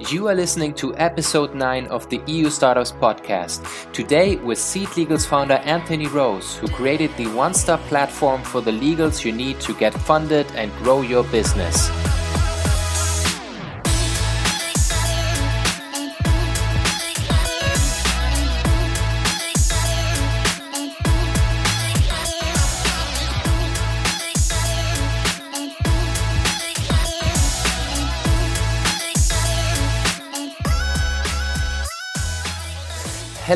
You are listening to episode 9 of the EU Startups podcast. Today with Seed Legals founder Anthony Rose, who created the one stop platform for the legals you need to get funded and grow your business.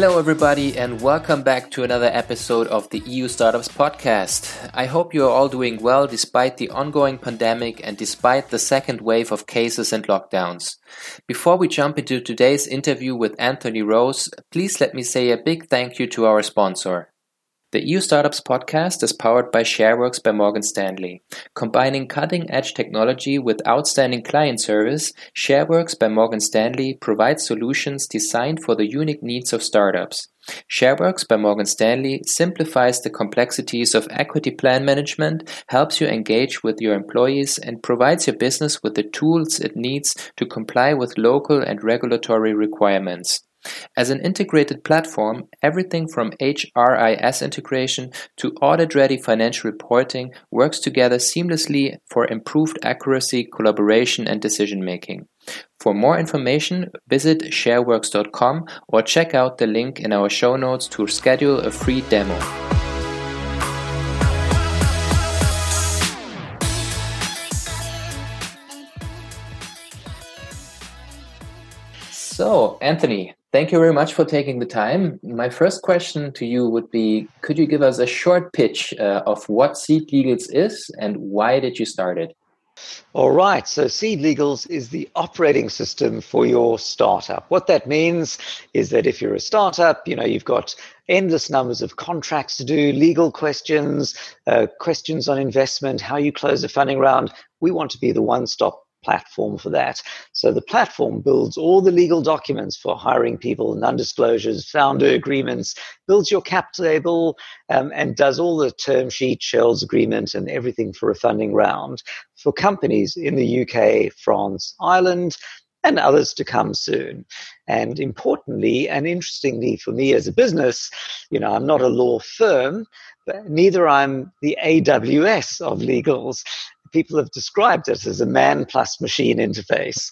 Hello, everybody, and welcome back to another episode of the EU Startups Podcast. I hope you are all doing well despite the ongoing pandemic and despite the second wave of cases and lockdowns. Before we jump into today's interview with Anthony Rose, please let me say a big thank you to our sponsor. The EU Startups podcast is powered by ShareWorks by Morgan Stanley. Combining cutting edge technology with outstanding client service, ShareWorks by Morgan Stanley provides solutions designed for the unique needs of startups. ShareWorks by Morgan Stanley simplifies the complexities of equity plan management, helps you engage with your employees, and provides your business with the tools it needs to comply with local and regulatory requirements. As an integrated platform, everything from HRIS integration to audit-ready financial reporting works together seamlessly for improved accuracy, collaboration, and decision-making. For more information, visit shareworks.com or check out the link in our show notes to schedule a free demo. So, Anthony, thank you very much for taking the time. My first question to you would be Could you give us a short pitch uh, of what Seed Legals is and why did you start it? All right. So, Seed Legals is the operating system for your startup. What that means is that if you're a startup, you know, you've got endless numbers of contracts to do, legal questions, uh, questions on investment, how you close a funding round. We want to be the one stop platform for that. So the platform builds all the legal documents for hiring people, non-disclosures, founder agreements, builds your cap table, um, and does all the term sheet, shells agreement, and everything for a funding round for companies in the UK, France, Ireland, and others to come soon. And importantly, and interestingly for me as a business, you know, I'm not a law firm, but neither I'm the AWS of legals people have described it as a man plus machine interface.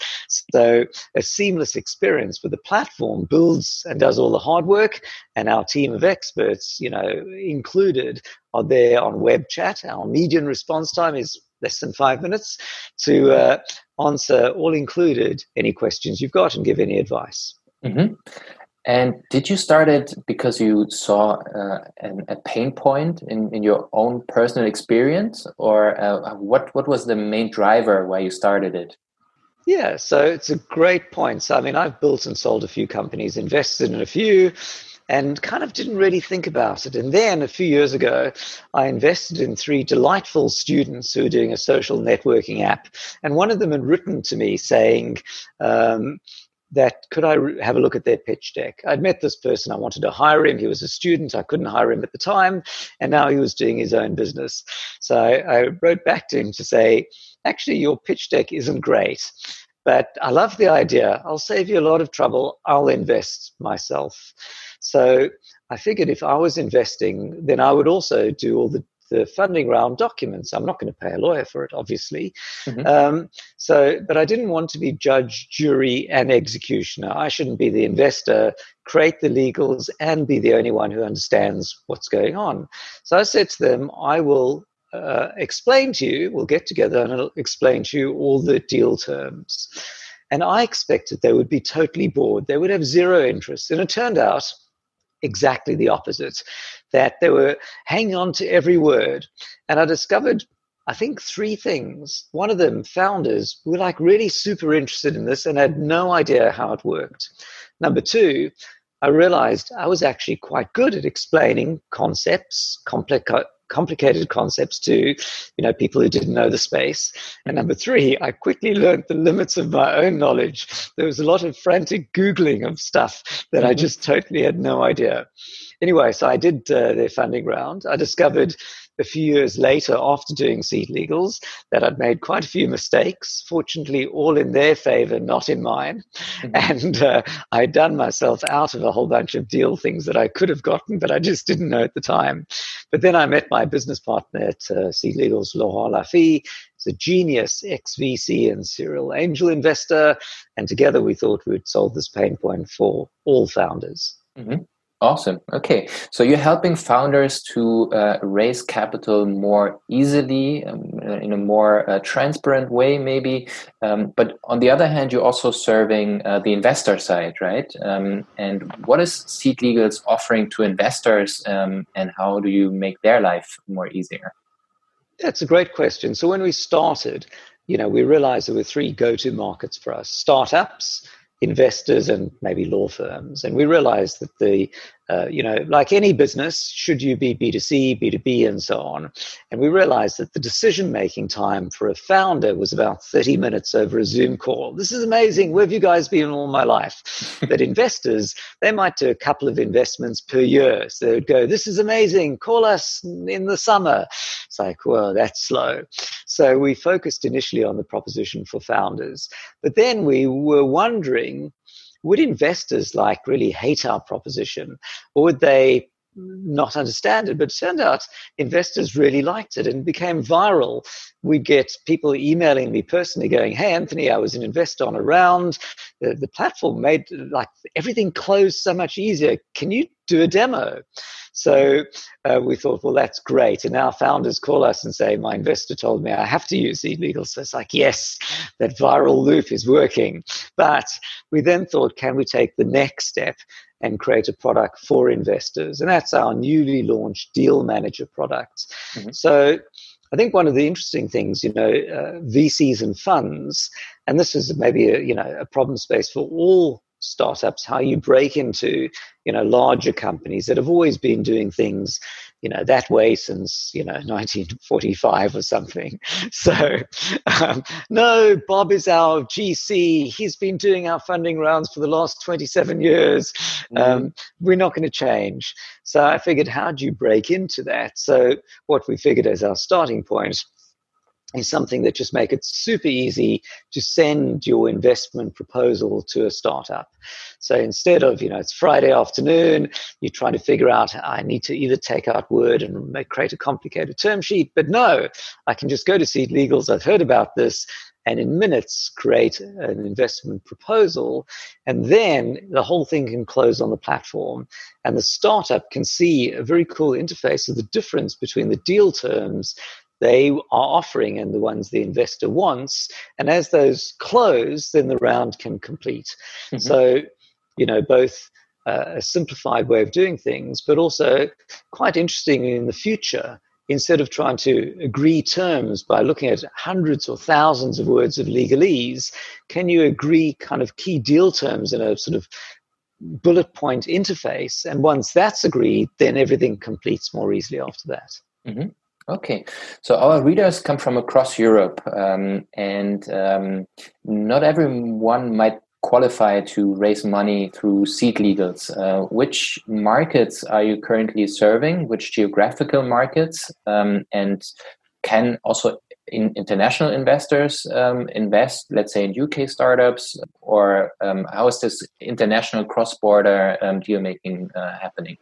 So a seamless experience where the platform builds and does all the hard work, and our team of experts, you know, included, are there on web chat. Our median response time is less than five minutes to uh, answer all included any questions you've got and give any advice. Mm-hmm. And did you start it because you saw uh, an, a pain point in, in your own personal experience, or uh, what what was the main driver why you started it? Yeah, so it's a great point. So I mean, I've built and sold a few companies, invested in a few, and kind of didn't really think about it. And then a few years ago, I invested in three delightful students who were doing a social networking app, and one of them had written to me saying. Um, that could I have a look at their pitch deck? I'd met this person. I wanted to hire him. He was a student. I couldn't hire him at the time. And now he was doing his own business. So I, I wrote back to him to say, actually, your pitch deck isn't great, but I love the idea. I'll save you a lot of trouble. I'll invest myself. So I figured if I was investing, then I would also do all the the funding round documents. I'm not going to pay a lawyer for it, obviously. Mm-hmm. Um, so, but I didn't want to be judge, jury, and executioner. I shouldn't be the investor, create the legals, and be the only one who understands what's going on. So I said to them, I will uh, explain to you, we'll get together and I'll explain to you all the deal terms. And I expected they would be totally bored. They would have zero interest. And it turned out exactly the opposite, that they were hanging on to every word. And I discovered, I think, three things. One of them, founders, were like really super interested in this and had no idea how it worked. Number two, I realized I was actually quite good at explaining concepts, complex, complicated concepts to you know people who didn't know the space. And number three i quickly learned the limits of my own knowledge. There was a lot of frantic googling of stuff that mm-hmm. i just totally had no idea. Anyway so i did uh, their funding round. I discovered a few years later, after doing Seed Legals, that I'd made quite a few mistakes, fortunately, all in their favor, not in mine. Mm-hmm. And uh, I'd done myself out of a whole bunch of deal things that I could have gotten, but I just didn't know at the time. But then I met my business partner at uh, Seed Legals, Laffy. He's a genius ex VC and serial angel investor. And together we thought we'd solve this pain point for all founders. Mm-hmm. Awesome. Okay. So you're helping founders to uh, raise capital more easily, um, uh, in a more uh, transparent way, maybe. Um, but on the other hand, you're also serving uh, the investor side, right? Um, and what is Seed Legals offering to investors, um, and how do you make their life more easier? That's a great question. So when we started, you know, we realized there were three go-to markets for us: startups, investors and maybe law firms. And we realized that the, uh, you know, like any business, should you be B2C, B2B, and so on. And we realized that the decision making time for a founder was about 30 minutes over a Zoom call. This is amazing. Where have you guys been all my life? but investors, they might do a couple of investments per year. So they'd go, this is amazing. Call us in the summer. It's like, well, that's slow. So we focused initially on the proposition for founders. But then we were wondering, would investors like really hate our proposition? Or would they not understand it, but it turned out investors really liked it and became viral. We'd get people emailing me personally going, Hey, Anthony, I was an investor on a round. The, the platform made like everything closed so much easier. Can you do a demo? So uh, we thought, well, that's great. And our founders call us and say, my investor told me I have to use Seed Legal. So it's like, yes, that viral loop is working. But we then thought, can we take the next step and create a product for investors? And that's our newly launched Deal Manager product. Mm-hmm. So I think one of the interesting things, you know, uh, VCs and funds, and this is maybe a, you know a problem space for all startups, how you break into, you know, larger companies that have always been doing things, you know, that way since, you know, 1945 or something. So, um, no, Bob is our GC. He's been doing our funding rounds for the last 27 years. Mm-hmm. Um, we're not going to change. So I figured, how do you break into that? So what we figured as our starting point is something that just make it super easy to send your investment proposal to a startup. So instead of, you know, it's Friday afternoon, you're trying to figure out, I need to either take out Word and make, create a complicated term sheet, but no, I can just go to Seed Legals. I've heard about this and in minutes create an investment proposal. And then the whole thing can close on the platform. And the startup can see a very cool interface of the difference between the deal terms they are offering and the ones the investor wants. And as those close, then the round can complete. Mm-hmm. So, you know, both uh, a simplified way of doing things, but also quite interesting in the future. Instead of trying to agree terms by looking at hundreds or thousands of words of legalese, can you agree kind of key deal terms in a sort of bullet point interface? And once that's agreed, then everything completes more easily after that. Mm-hmm. Okay, so our readers come from across Europe, um, and um, not everyone might qualify to raise money through seed legals. Uh, which markets are you currently serving? Which geographical markets? Um, and can also in international investors um, invest, let's say, in UK startups, or um, how is this international cross-border um, deal making uh, happening?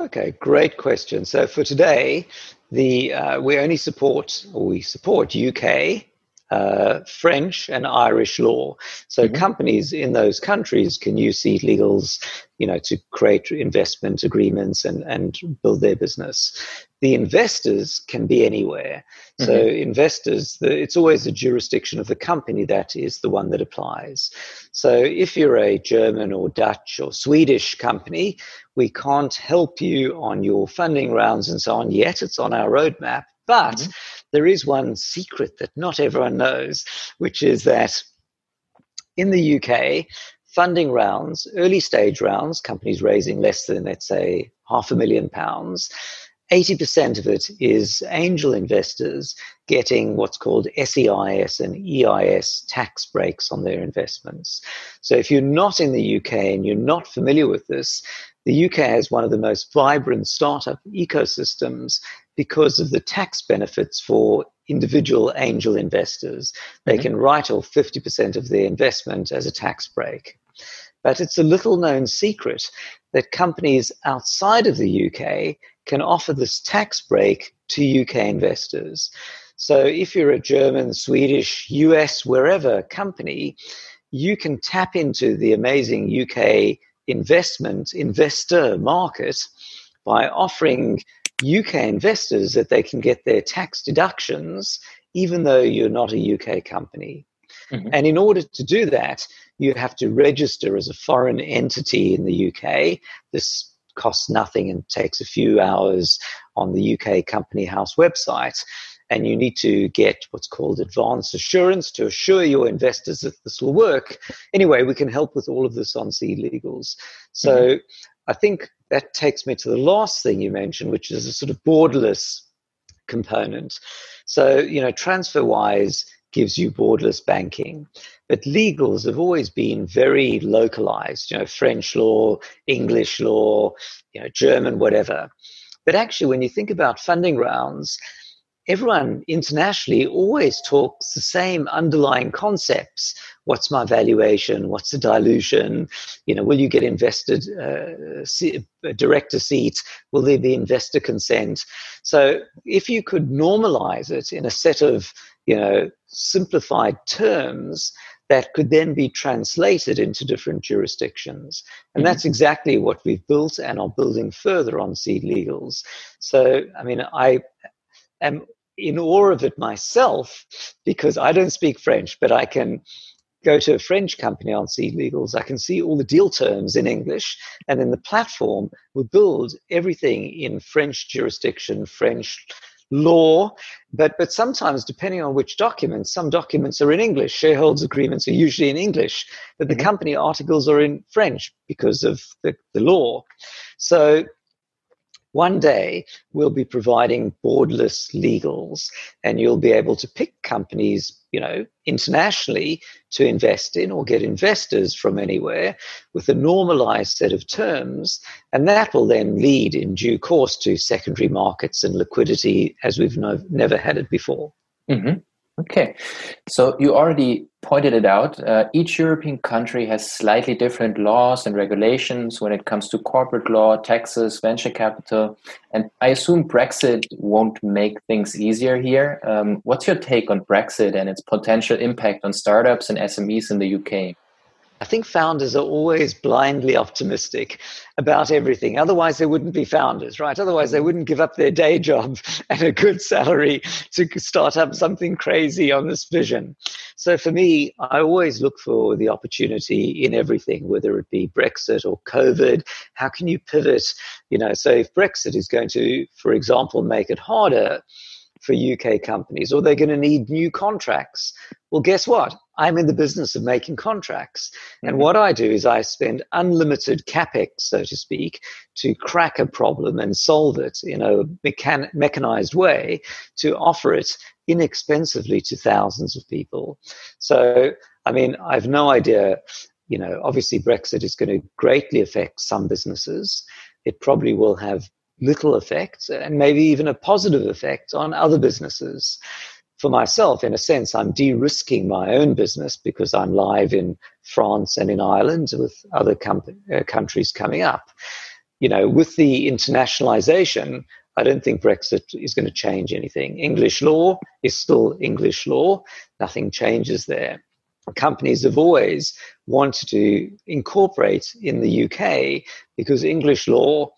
Okay, great question. So for today, the uh, we only support or we support UK, uh, French, and Irish law. So mm-hmm. companies in those countries can use seed legals, you know, to create investment agreements and and build their business. The investors can be anywhere. So mm-hmm. investors, the, it's always the jurisdiction of the company that is the one that applies. So if you're a German or Dutch or Swedish company, we can't help you on your funding rounds and so on yet. It's on our roadmap. But mm-hmm. there is one secret that not everyone knows, which is that in the UK, funding rounds, early stage rounds, companies raising less than, let's say, half a million pounds, 80% of it is angel investors getting what's called SEIS and EIS tax breaks on their investments. So if you're not in the UK and you're not familiar with this, the UK has one of the most vibrant startup ecosystems, because of the tax benefits for individual angel investors. They mm-hmm. can write off 50% of their investment as a tax break. But it's a little known secret that companies outside of the UK can offer this tax break to UK investors. So if you're a German, Swedish, US, wherever company, you can tap into the amazing UK investment investor market by offering UK investors that they can get their tax deductions even though you're not a UK company. Mm-hmm. And in order to do that, you have to register as a foreign entity in the UK. This costs nothing and takes a few hours on the UK Company House website. And you need to get what's called advance assurance to assure your investors that this will work. Anyway, we can help with all of this on seed legals. So mm-hmm. I think that takes me to the last thing you mentioned, which is a sort of borderless component. So, you know, TransferWise gives you borderless banking. But legals have always been very localized, you know, French law, English law, you know, German, whatever. But actually, when you think about funding rounds, everyone internationally always talks the same underlying concepts. What's my valuation? What's the dilution? You know, will you get invested uh, a director seat? Will there be investor consent? So if you could normalize it in a set of, you know, simplified terms, that could then be translated into different jurisdictions. And mm-hmm. that's exactly what we've built and are building further on SeedLegals. So, I mean, I am in awe of it myself because I don't speak French, but I can go to a French company on SeedLegals. I can see all the deal terms in English, and then the platform will build everything in French jurisdiction, French law. But but sometimes, depending on which documents, some documents are in English. Shareholders agreements are usually in English, but the mm-hmm. company articles are in French because of the, the law. So one day we'll be providing borderless legals and you'll be able to pick companies you know internationally to invest in or get investors from anywhere with a normalized set of terms and that will then lead in due course to secondary markets and liquidity as we've no, never had it before mm-hmm. Okay, so you already pointed it out. Uh, each European country has slightly different laws and regulations when it comes to corporate law, taxes, venture capital. And I assume Brexit won't make things easier here. Um, what's your take on Brexit and its potential impact on startups and SMEs in the UK? I think founders are always blindly optimistic about everything. Otherwise, they wouldn't be founders, right? Otherwise, they wouldn't give up their day job and a good salary to start up something crazy on this vision. So for me, I always look for the opportunity in everything, whether it be Brexit or COVID. How can you pivot? You know, so if Brexit is going to, for example, make it harder, for UK companies, or they're going to need new contracts. Well, guess what? I'm in the business of making contracts. Mm-hmm. And what I do is I spend unlimited capex, so to speak, to crack a problem and solve it in a mechan- mechanized way to offer it inexpensively to thousands of people. So, I mean, I've no idea. You know, obviously, Brexit is going to greatly affect some businesses. It probably will have little effect and maybe even a positive effect on other businesses. For myself, in a sense, I'm de risking my own business because I'm live in France and in Ireland with other com- uh, countries coming up. You know, with the internationalization, I don't think Brexit is going to change anything. English law is still English law, nothing changes there. Companies have always wanted to incorporate in the UK because English law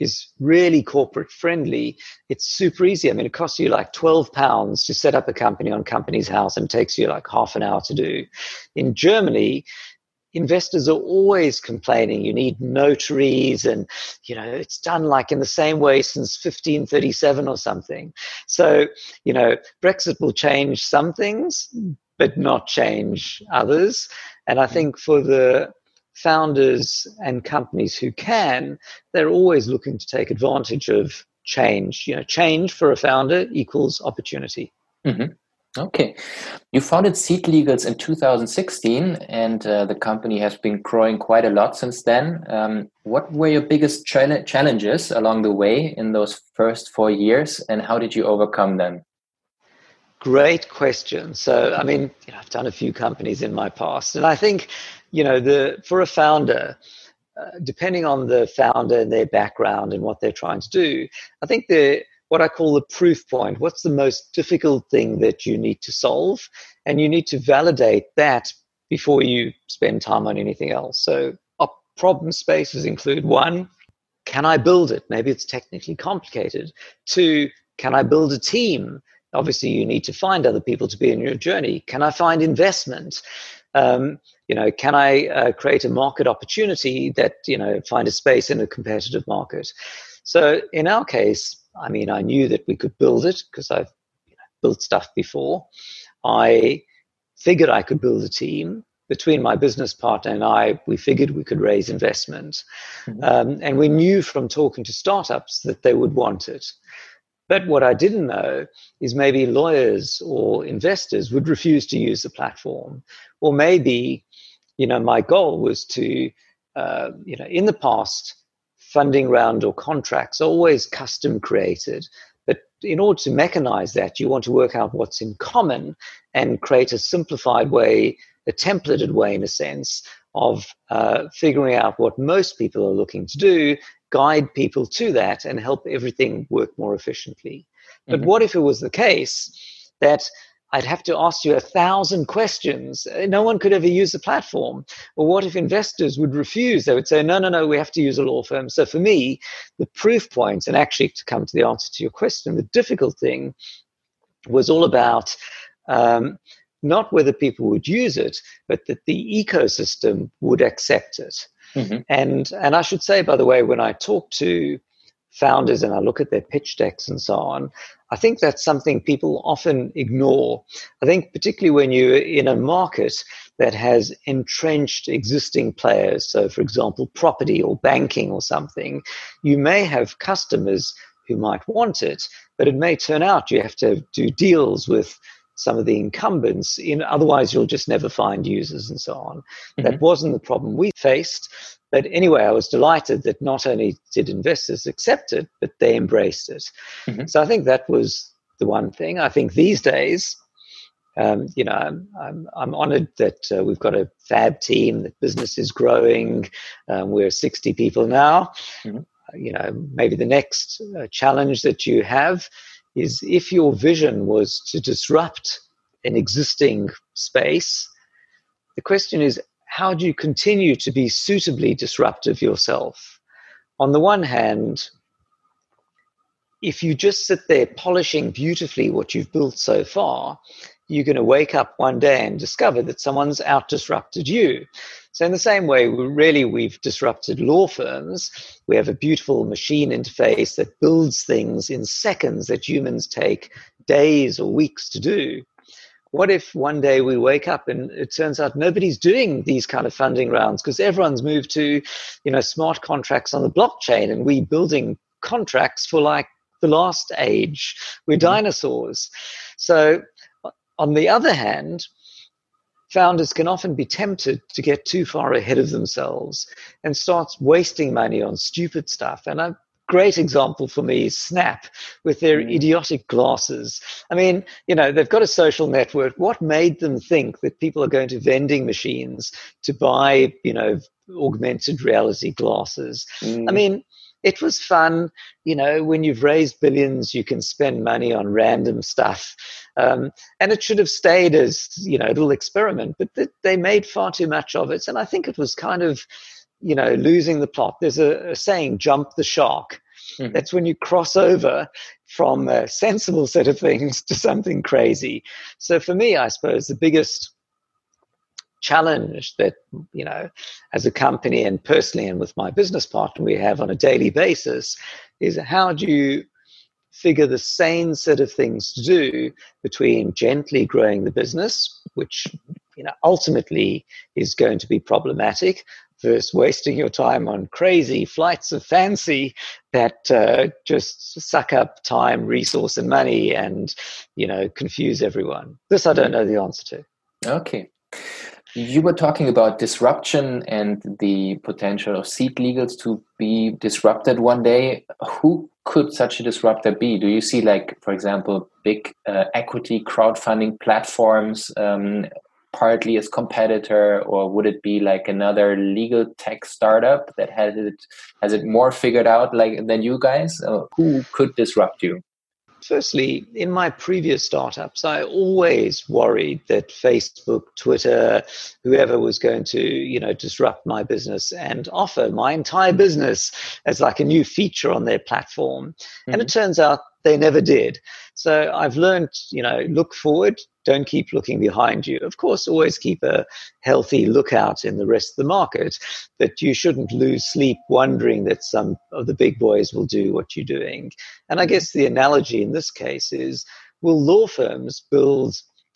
is really corporate friendly. It's super easy. I mean, it costs you like 12 pounds to set up a company on Companies House and takes you like half an hour to do. In Germany, investors are always complaining you need notaries and you know it's done like in the same way since 1537 or something so you know brexit will change some things but not change others and i hmm. think for the founders and companies who can, they're always looking to take advantage of change. You know, change for a founder equals opportunity. Mm-hmm. Okay. You founded Seed Legals in 2016, and uh, the company has been growing quite a lot since then. Um, what were your biggest challenges along the way in those first four years, and how did you overcome them? Great question. So, I mean, you know, I've done a few companies in my past, and I think, you know, the for a founder, uh, depending on the founder and their background and what they're trying to do, I think the what I call the proof point. What's the most difficult thing that you need to solve? And you need to validate that before you spend time on anything else. So, problem spaces include one, can I build it? Maybe it's technically complicated. Two, can I build a team? Obviously, you need to find other people to be in your journey. Can I find investment? Um, you know, can I uh, create a market opportunity that you know find a space in a competitive market? So in our case, I mean, I knew that we could build it because I've you know, built stuff before. I figured I could build a team. Between my business partner and I, we figured we could raise investment. Mm-hmm. Um, and we knew from talking to startups that they would want it. But what I didn't know is maybe lawyers or investors would refuse to use the platform. Or maybe, you know, my goal was to, uh, you know, in the past, funding round or contracts always custom created. But in order to mechanize that, you want to work out what's in common and create a simplified way, a templated way, in a sense, of uh, figuring out what most people are looking to do, guide people to that, and help everything work more efficiently. But mm-hmm. what if it was the case that I'd have to ask you a thousand questions. No one could ever use the platform. Or what if investors would refuse? They would say, no, no, no, we have to use a law firm. So for me, the proof points, and actually to come to the answer to your question, the difficult thing was all about um, not whether people would use it, but that the ecosystem would accept it. Mm-hmm. And and I should say, by the way, when I talk to founders and I look at their pitch decks and so on, I think that's something people often ignore. I think, particularly when you're in a market that has entrenched existing players, so for example, property or banking or something, you may have customers who might want it, but it may turn out you have to do deals with some of the incumbents. In, otherwise, you'll just never find users and so on. Mm-hmm. That wasn't the problem we faced. But anyway, I was delighted that not only did investors accept it, but they embraced it. Mm-hmm. So I think that was the one thing. I think these days, um, you know, I'm, I'm, I'm honored that uh, we've got a fab team, that business is growing. Um, we're 60 people now. Mm-hmm. You know, maybe the next uh, challenge that you have is if your vision was to disrupt an existing space, the question is how do you continue to be suitably disruptive yourself? On the one hand, if you just sit there polishing beautifully what you've built so far, you're going to wake up one day and discover that someone's out disrupted you. So, in the same way, really, we've disrupted law firms. We have a beautiful machine interface that builds things in seconds that humans take days or weeks to do what if one day we wake up and it turns out nobody's doing these kind of funding rounds because everyone's moved to you know smart contracts on the blockchain and we building contracts for like the last age we're mm-hmm. dinosaurs so on the other hand founders can often be tempted to get too far ahead of themselves and start wasting money on stupid stuff and i've great example for me is Snap with their mm. idiotic glasses. I mean, you know, they've got a social network. What made them think that people are going to vending machines to buy, you know, augmented reality glasses? Mm. I mean, it was fun. You know, when you've raised billions, you can spend money on random stuff. Um, and it should have stayed as, you know, a little experiment, but th- they made far too much of it. And I think it was kind of, you know, losing the plot. There's a, a saying, jump the shark. Mm-hmm. That's when you cross over from a sensible set of things to something crazy. So for me, I suppose the biggest challenge that, you know, as a company and personally and with my business partner we have on a daily basis is how do you figure the same set of things to do between gently growing the business, which you know, ultimately is going to be problematic versus wasting your time on crazy flights of fancy that uh, just suck up time, resource, and money, and you know confuse everyone. This I don't know the answer to. Okay. You were talking about disruption and the potential of seed legals to be disrupted one day. Who could such a disruptor be? Do you see, like, for example, big uh, equity crowdfunding platforms um, partly as competitor, or would it be like another legal tech startup that has it has it more figured out like than you guys? Uh, who could disrupt you? Firstly, in my previous startups, I always worried that Facebook, Twitter, whoever was going to, you know, disrupt my business and offer my entire business as like a new feature on their platform. Mm-hmm. And it mm-hmm. turns out they never did. So I've learned, you know, look forward, don't keep looking behind you. Of course, always keep a healthy lookout in the rest of the market, but you shouldn't lose sleep wondering that some of the big boys will do what you're doing. And I guess the analogy in this case is will law firms build,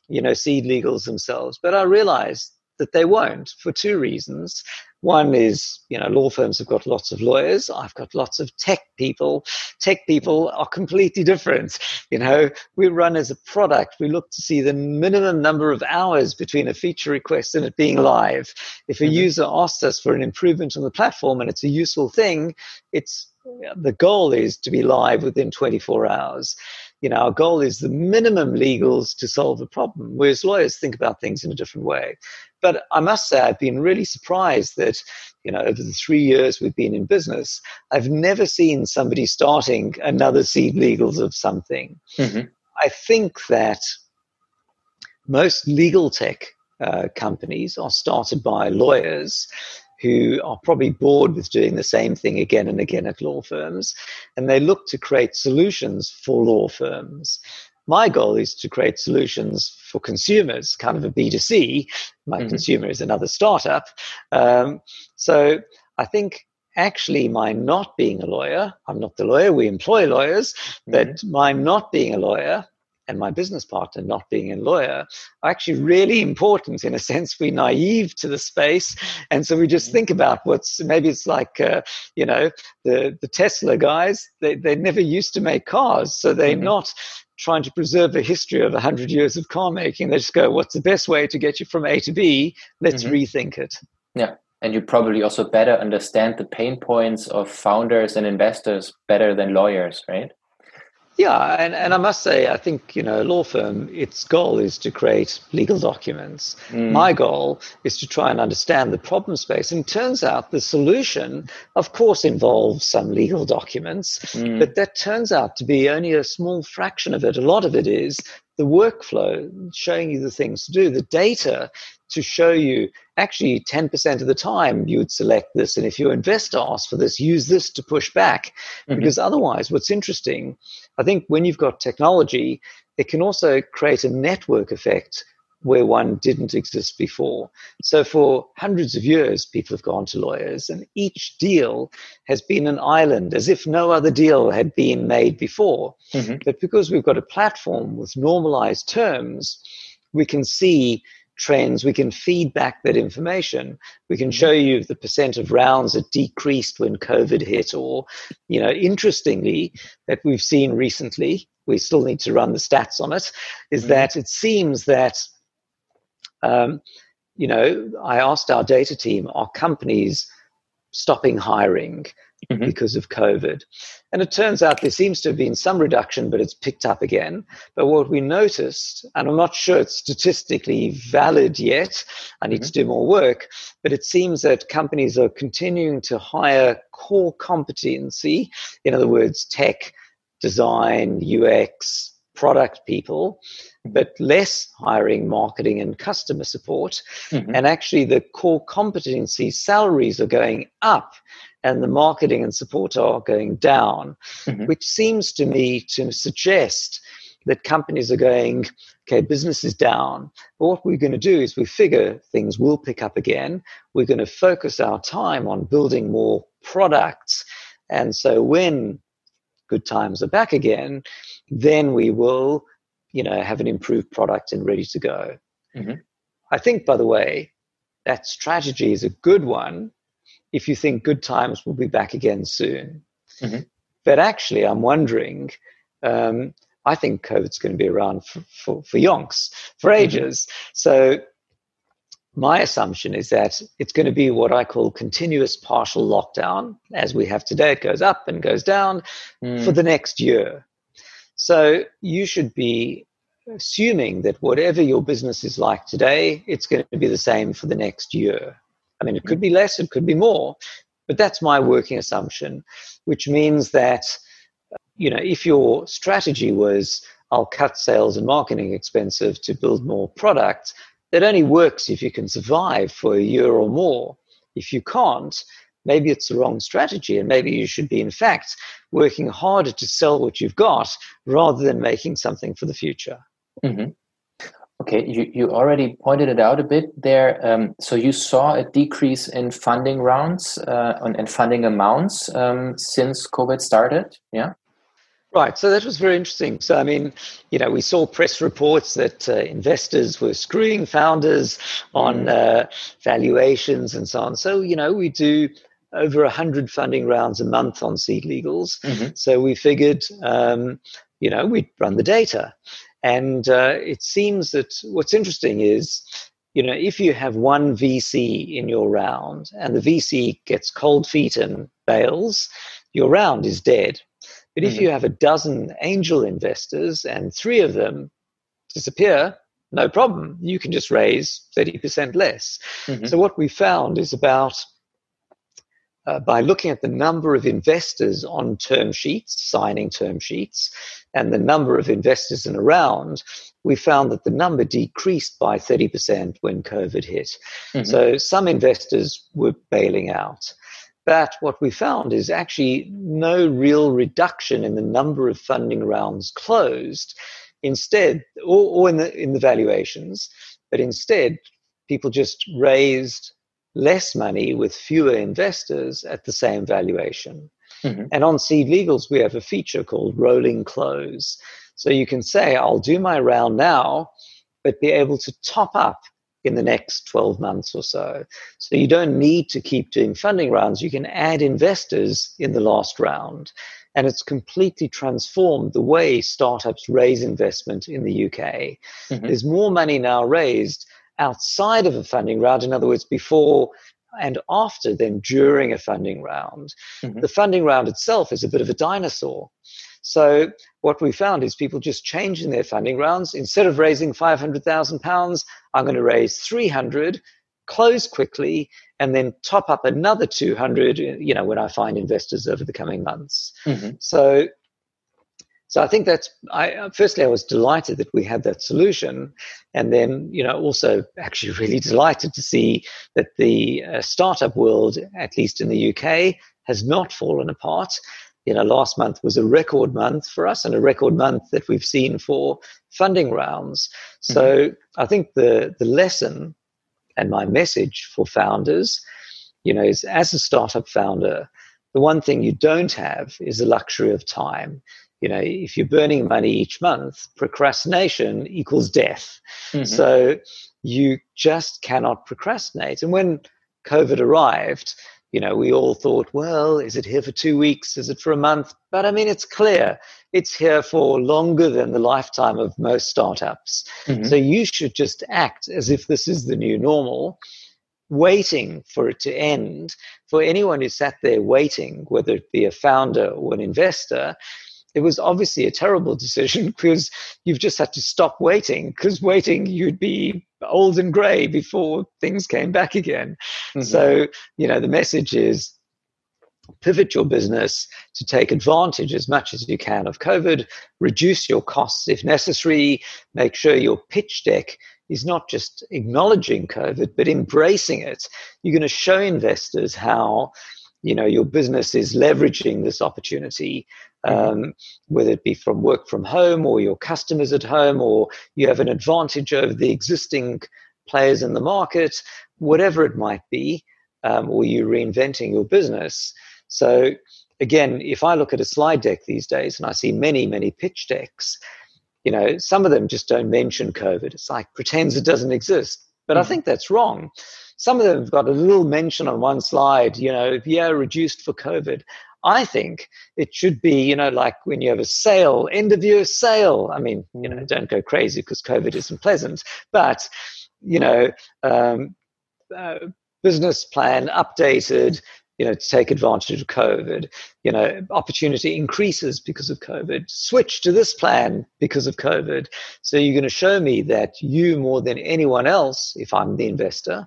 you know, seed legals themselves? But I realize that they won't for two reasons. One is, you know, law firms have got lots of lawyers. I've got lots of tech people. Tech people are completely different. You know, we run as a product. We look to see the minimum number of hours between a feature request and it being live. If a mm-hmm. user asks us for an improvement on the platform and it's a useful thing, it's the goal is to be live within 24 hours you know, our goal is the minimum legals to solve a problem, whereas lawyers think about things in a different way. But I must say, I've been really surprised that, you know, over the three years we've been in business, I've never seen somebody starting another seed legals of something. Mm-hmm. I think that most legal tech uh, companies are started by lawyers who are probably bored with doing the same thing again and again at law firms, and they look to create solutions for law firms. My goal is to create solutions for consumers, kind of a B2C. My mm-hmm. consumer is another startup. Um, so I think actually my not being a lawyer, I'm not the lawyer, we employ lawyers, mm-hmm. but my not being a lawyer and my business partner not being a lawyer are actually really important in a sense. We're naive to the space. And so we just mm-hmm. think about what's maybe it's like uh, you know the the tesla guys they, they never used to make cars so they're mm-hmm. not trying to preserve a history of 100 years of car making. They just go what's the best way to get you from a to b? Let's mm-hmm. rethink it. Yeah. And you probably also better understand the pain points of founders and investors better than lawyers right yeah, and, and I must say, I think, you know, a law firm, its goal is to create legal documents. Mm. My goal is to try and understand the problem space. And turns out the solution, of course, involves some legal documents, mm. but that turns out to be only a small fraction of it. A lot of it is the workflow, showing you the things to do, the data to show you actually 10% of the time you would select this. And if your investor asks for this, use this to push back. Mm-hmm. Because otherwise, what's interesting, I think when you've got technology, it can also create a network effect where one didn't exist before. So for hundreds of years, people have gone to lawyers, and each deal has been an island, as if no other deal had been made before. Mm-hmm. But because we've got a platform with normalized terms, we can see trends, we can feed back that information. We can show you the percent of rounds that decreased when COVID hit, or, you know, interestingly, that we've seen recently, we still need to run the stats on it, is mm-hmm. that it seems that, um, you know, I asked our data team, are companies stopping hiring? Mm-hmm. because of COVID. And it turns out there seems to have been some reduction, but it's picked up again. But what we noticed, and I'm not sure it's statistically valid yet, I need mm-hmm. to do more work, but it seems that companies are continuing to hire core competency, in other words, tech, design, UX, product people, but less hiring marketing and customer support. Mm-hmm. And actually, the core competency salaries are going up and the marketing and support are going down, mm-hmm. which seems to me to suggest that companies are going, okay, business is down. But what we're going to do is we figure things will pick up again. We're going to focus our time on building more products. And so when good times are back again, then we will, you know, have an improved product and ready to go. Mm-hmm. I think, by the way, that strategy is a good one if you think good times will be back again soon. Mm-hmm. But actually, I'm wondering. Um, I think COVID's going to be around for, for, for yonks, for mm-hmm. ages. Mm-hmm. So my assumption is that it's going to be what I call continuous partial lockdown. As we have today, it goes up and goes down mm. for the next year. So you should be assuming that whatever your business is like today, it's going to be the same for the next year. I mean, it could be less, it could be more, but that's my working assumption, which means that, you know, if your strategy was, I'll cut sales and marketing expensive to build more product, that only works if you can survive for a year or more. If you can't, maybe it's the wrong strategy and maybe you should be in fact working harder to sell what you've got rather than making something for the future mm-hmm. Okay you, you already pointed it out a bit there um, so you saw a decrease in funding rounds uh, and funding amounts um, since covid started yeah Right, so that was very interesting. So, I mean, you know, we saw press reports that uh, investors were screwing founders on mm. uh, valuations and so on. So, you know, we do over 100 funding rounds a month on SeedLegals. Mm-hmm. So we figured, um, you know, we'd run the data. And uh, it seems that what's interesting is, you know, if you have one VC in your round and the VC gets cold feet and bails, your round is dead. But if mm-hmm. you have a dozen angel investors and three of them disappear, no problem. You can just raise 30% less. Mm-hmm. So what we found is about uh, by looking at the number of investors on term sheets, signing term sheets, and the number of investors in a round, we found that the number decreased by 30% when COVID hit. Mm-hmm. So some investors were bailing out. But what we found is actually no real reduction in the number of funding rounds closed. Instead, or, or in the in the valuations, but instead, people just raised less money with fewer investors at the same valuation. Mm-hmm. And on SeedLegals, we have a feature called rolling close. So you can say, I'll do my round now, but be able to top up in the next 12 months or so. So you don't need to keep doing funding rounds. You can add investors in the last round. And it's completely transformed the way startups raise investment in the UK. Mm-hmm. There's more money now raised outside of a funding round, in other words, before and after then during a funding round. Mm-hmm. The funding round itself is a bit of a dinosaur. So what we found is people just changing their funding rounds. Instead of raising five hundred thousand pounds, I'm going to raise three hundred, close quickly, and then top up another two hundred. You know, when I find investors over the coming months. Mm-hmm. So so I think that's, I, firstly, I was delighted that we had that solution. And then, you know, also actually really delighted to see that the uh, startup world, at least in the UK, has not fallen apart. You know, last month was a record month for us and a record month that we've seen for funding rounds. So mm-hmm. I think the, the lesson and my message for founders, you know, is as a startup founder, the one thing you don't have is the luxury of time you know, if you're burning money each month, procrastination equals death. Mm-hmm. So you just cannot procrastinate. And when COVID arrived, you know, we all thought, well, is it here for two weeks? Is it for a month? But I mean, it's clear it's here for longer than the lifetime of most startups. Mm-hmm. So you should just act as if this is the new normal, waiting for it to end. For anyone who sat there waiting, whether it be a founder or an investor, it was obviously a terrible decision because you've just had to stop waiting because waiting you'd be old and gray before things came back again. Mm-hmm. So, you know, the message is pivot your business to take advantage as much as you can of COVID, reduce your costs if necessary, make sure your pitch deck is not just acknowledging COVID, but embracing it. You're going to show investors how you know your business is leveraging this opportunity. Um, whether it be from work from home or your customers at home or you have an advantage over the existing players in the market whatever it might be um, or you're reinventing your business so again if i look at a slide deck these days and i see many many pitch decks you know some of them just don't mention covid it's like pretends it doesn't exist But mm-hmm. I think that's wrong. Some of them have got a little mention on one slide, you know, yeah, reduced for COVID. I think it should be, you know, like when you have a sale, end of year sale. I mean, you know, mm-hmm. don't go crazy because COVID isn't pleasant, but, you know, um, uh, business plan updated, you know, to take advantage of COVID. You know, opportunity increases because of COVID. Switch to this plan because of COVID. So you're going to show me that you, more than anyone else, if I'm the investor,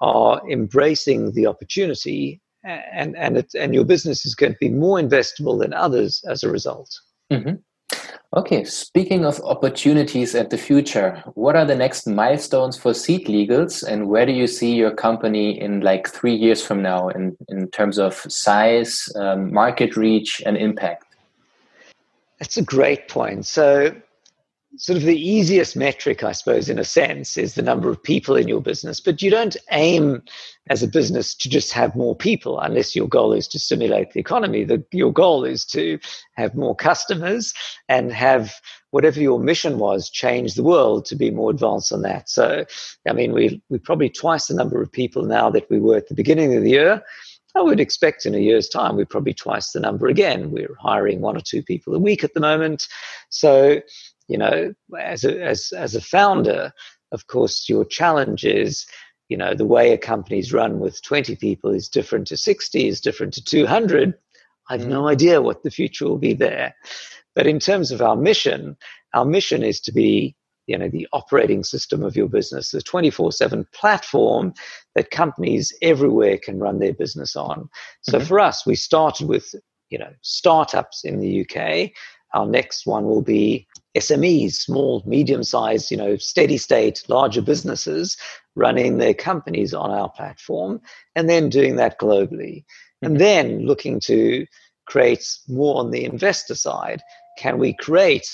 are embracing the opportunity, and and it, and your business is going to be more investable than others as a result. Mm-hmm. Okay, speaking of opportunities at the future, what are the next milestones for SeedLegals and where do you see your company in like three years from now in, in terms of size, um, market reach, and impact? That's a great point. So, sort of the easiest metric, I suppose, in a sense, is the number of people in your business. But you don't aim as a business to just have more people unless your goal is to stimulate the economy. The, your goal is to have more customers and have whatever your mission was, change the world to be more advanced on that. So, I mean, we, we're probably twice the number of people now that we were at the beginning of the year. I would expect in a year's time, we're probably twice the number again. We're hiring one or two people a week at the moment. So you know, as a, as, as a founder, of course, your challenge is, you know, the way a company's run with 20 people is different to 60, is different to 200. I have no mm. idea what the future will be there. But in terms of our mission, our mission is to be, you know, the operating system of your business, the 24 7 platform that companies everywhere can run their business on. So mm-hmm. for us, we started with, you know, startups in the UK. Our next one will be SMEs, small, medium sized, you know, steady state, larger businesses running their companies on our platform and then doing that globally. Mm-hmm. And then looking to create more on the investor side. Can we create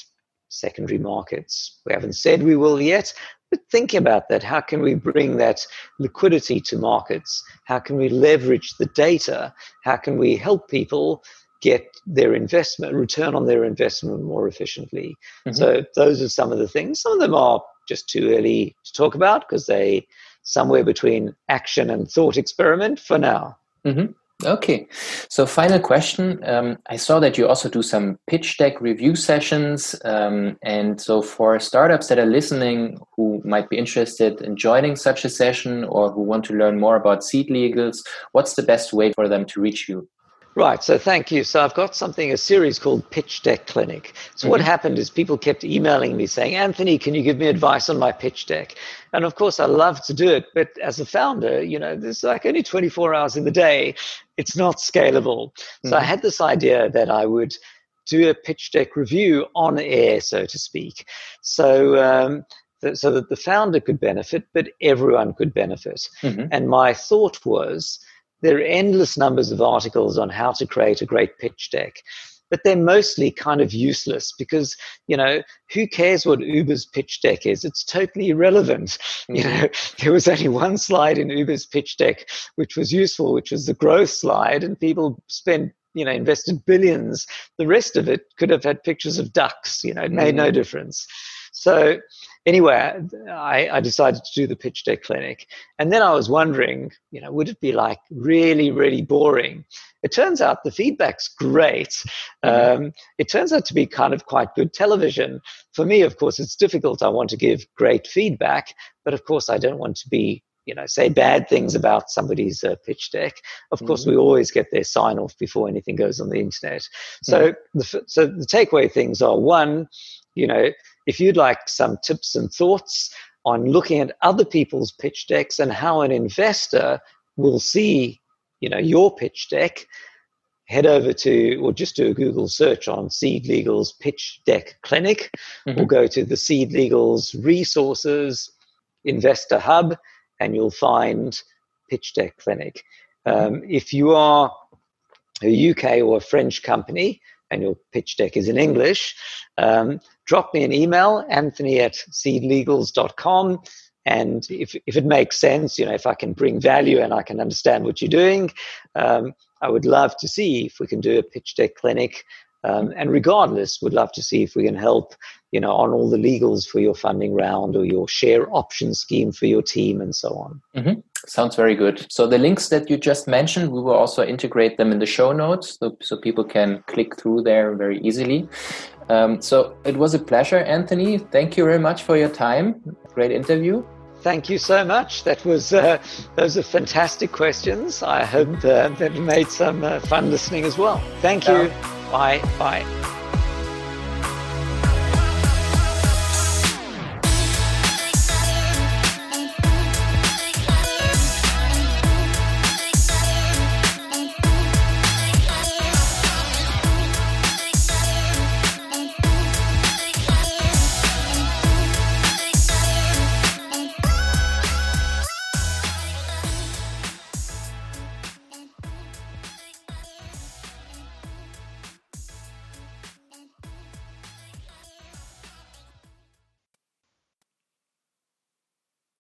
secondary markets? We haven't said we will yet, but think about that. How can we bring that liquidity to markets? How can we leverage the data? How can we help people get their investment return on their investment more efficiently. Mm-hmm. So those are some of the things. Some of them are just too early to talk about because they somewhere between action and thought experiment for now. Mm-hmm. Okay, so final question. Um, I saw that you also do some pitch deck review sessions. Um, and so, for startups that are listening who might be interested in joining such a session or who want to learn more about SeedLegals, what's the best way for them to reach you? Right. So thank you. So I've got something, a series called Pitch Deck Clinic. So mm-hmm. what happened is people kept emailing me saying, Anthony, can you give me advice on my pitch deck? And of course, I love to do it. But as a founder, you know, there's like only 24 hours in the day. It's not scalable. Mm-hmm. So I mm-hmm. had this idea that I would do a pitch deck review on air, so to speak. So, um, so that the founder could benefit, but everyone could benefit. Mm-hmm. And my thought was, there are endless numbers of articles on how to create a great pitch deck but they're mostly kind of useless because you know who cares what uber's pitch deck is it's totally irrelevant mm-hmm. you know there was only one slide in uber's pitch deck which was useful which was the growth slide and people spent you know invested billions the rest of it could have had pictures of ducks you know it made mm-hmm. no difference so anyway, I, I, decided to do the pitch deck clinic. And then I was wondering, you know, would it be like really, really boring? It turns out the feedback's great. Mm-hmm. Um, it turns out to be kind of quite good television. For me, of course, it's difficult. I want to give great feedback, but of course, I don't want to be you know, say bad things about somebody's uh, pitch deck. Of mm-hmm. course, we always get their sign off before anything goes on the internet. So, mm-hmm. the, so the takeaway things are one, you know, if you'd like some tips and thoughts on looking at other people's pitch decks and how an investor will see, you know, your pitch deck, head over to or just do a Google search on SeedLegals pitch deck clinic, mm-hmm. or go to the SeedLegals resources investor hub, and you'll find pitch deck clinic. Mm-hmm. Um, if you are a UK or a French company, and your pitch deck is in English, um, drop me an email, anthony at seedlegals.com. And if, if it makes sense, you know, if I can bring value and I can understand what you're doing, um, I would love to see if we can do a pitch deck clinic Um, and regardless, would love to see if we can help, you know, on all the legals for your funding round or your share option scheme for your team and so on. Mm-hmm. Sounds very good. So the links that you just mentioned, we will also integrate them in the show notes so, so people can click through there very easily. Um, so it was a pleasure, Anthony. Thank you very much for your time. Great interview. Thank you so much. That was uh, those are fantastic questions. I hope uh, that made some uh, fun listening as well. Thank you. Bye. Bye.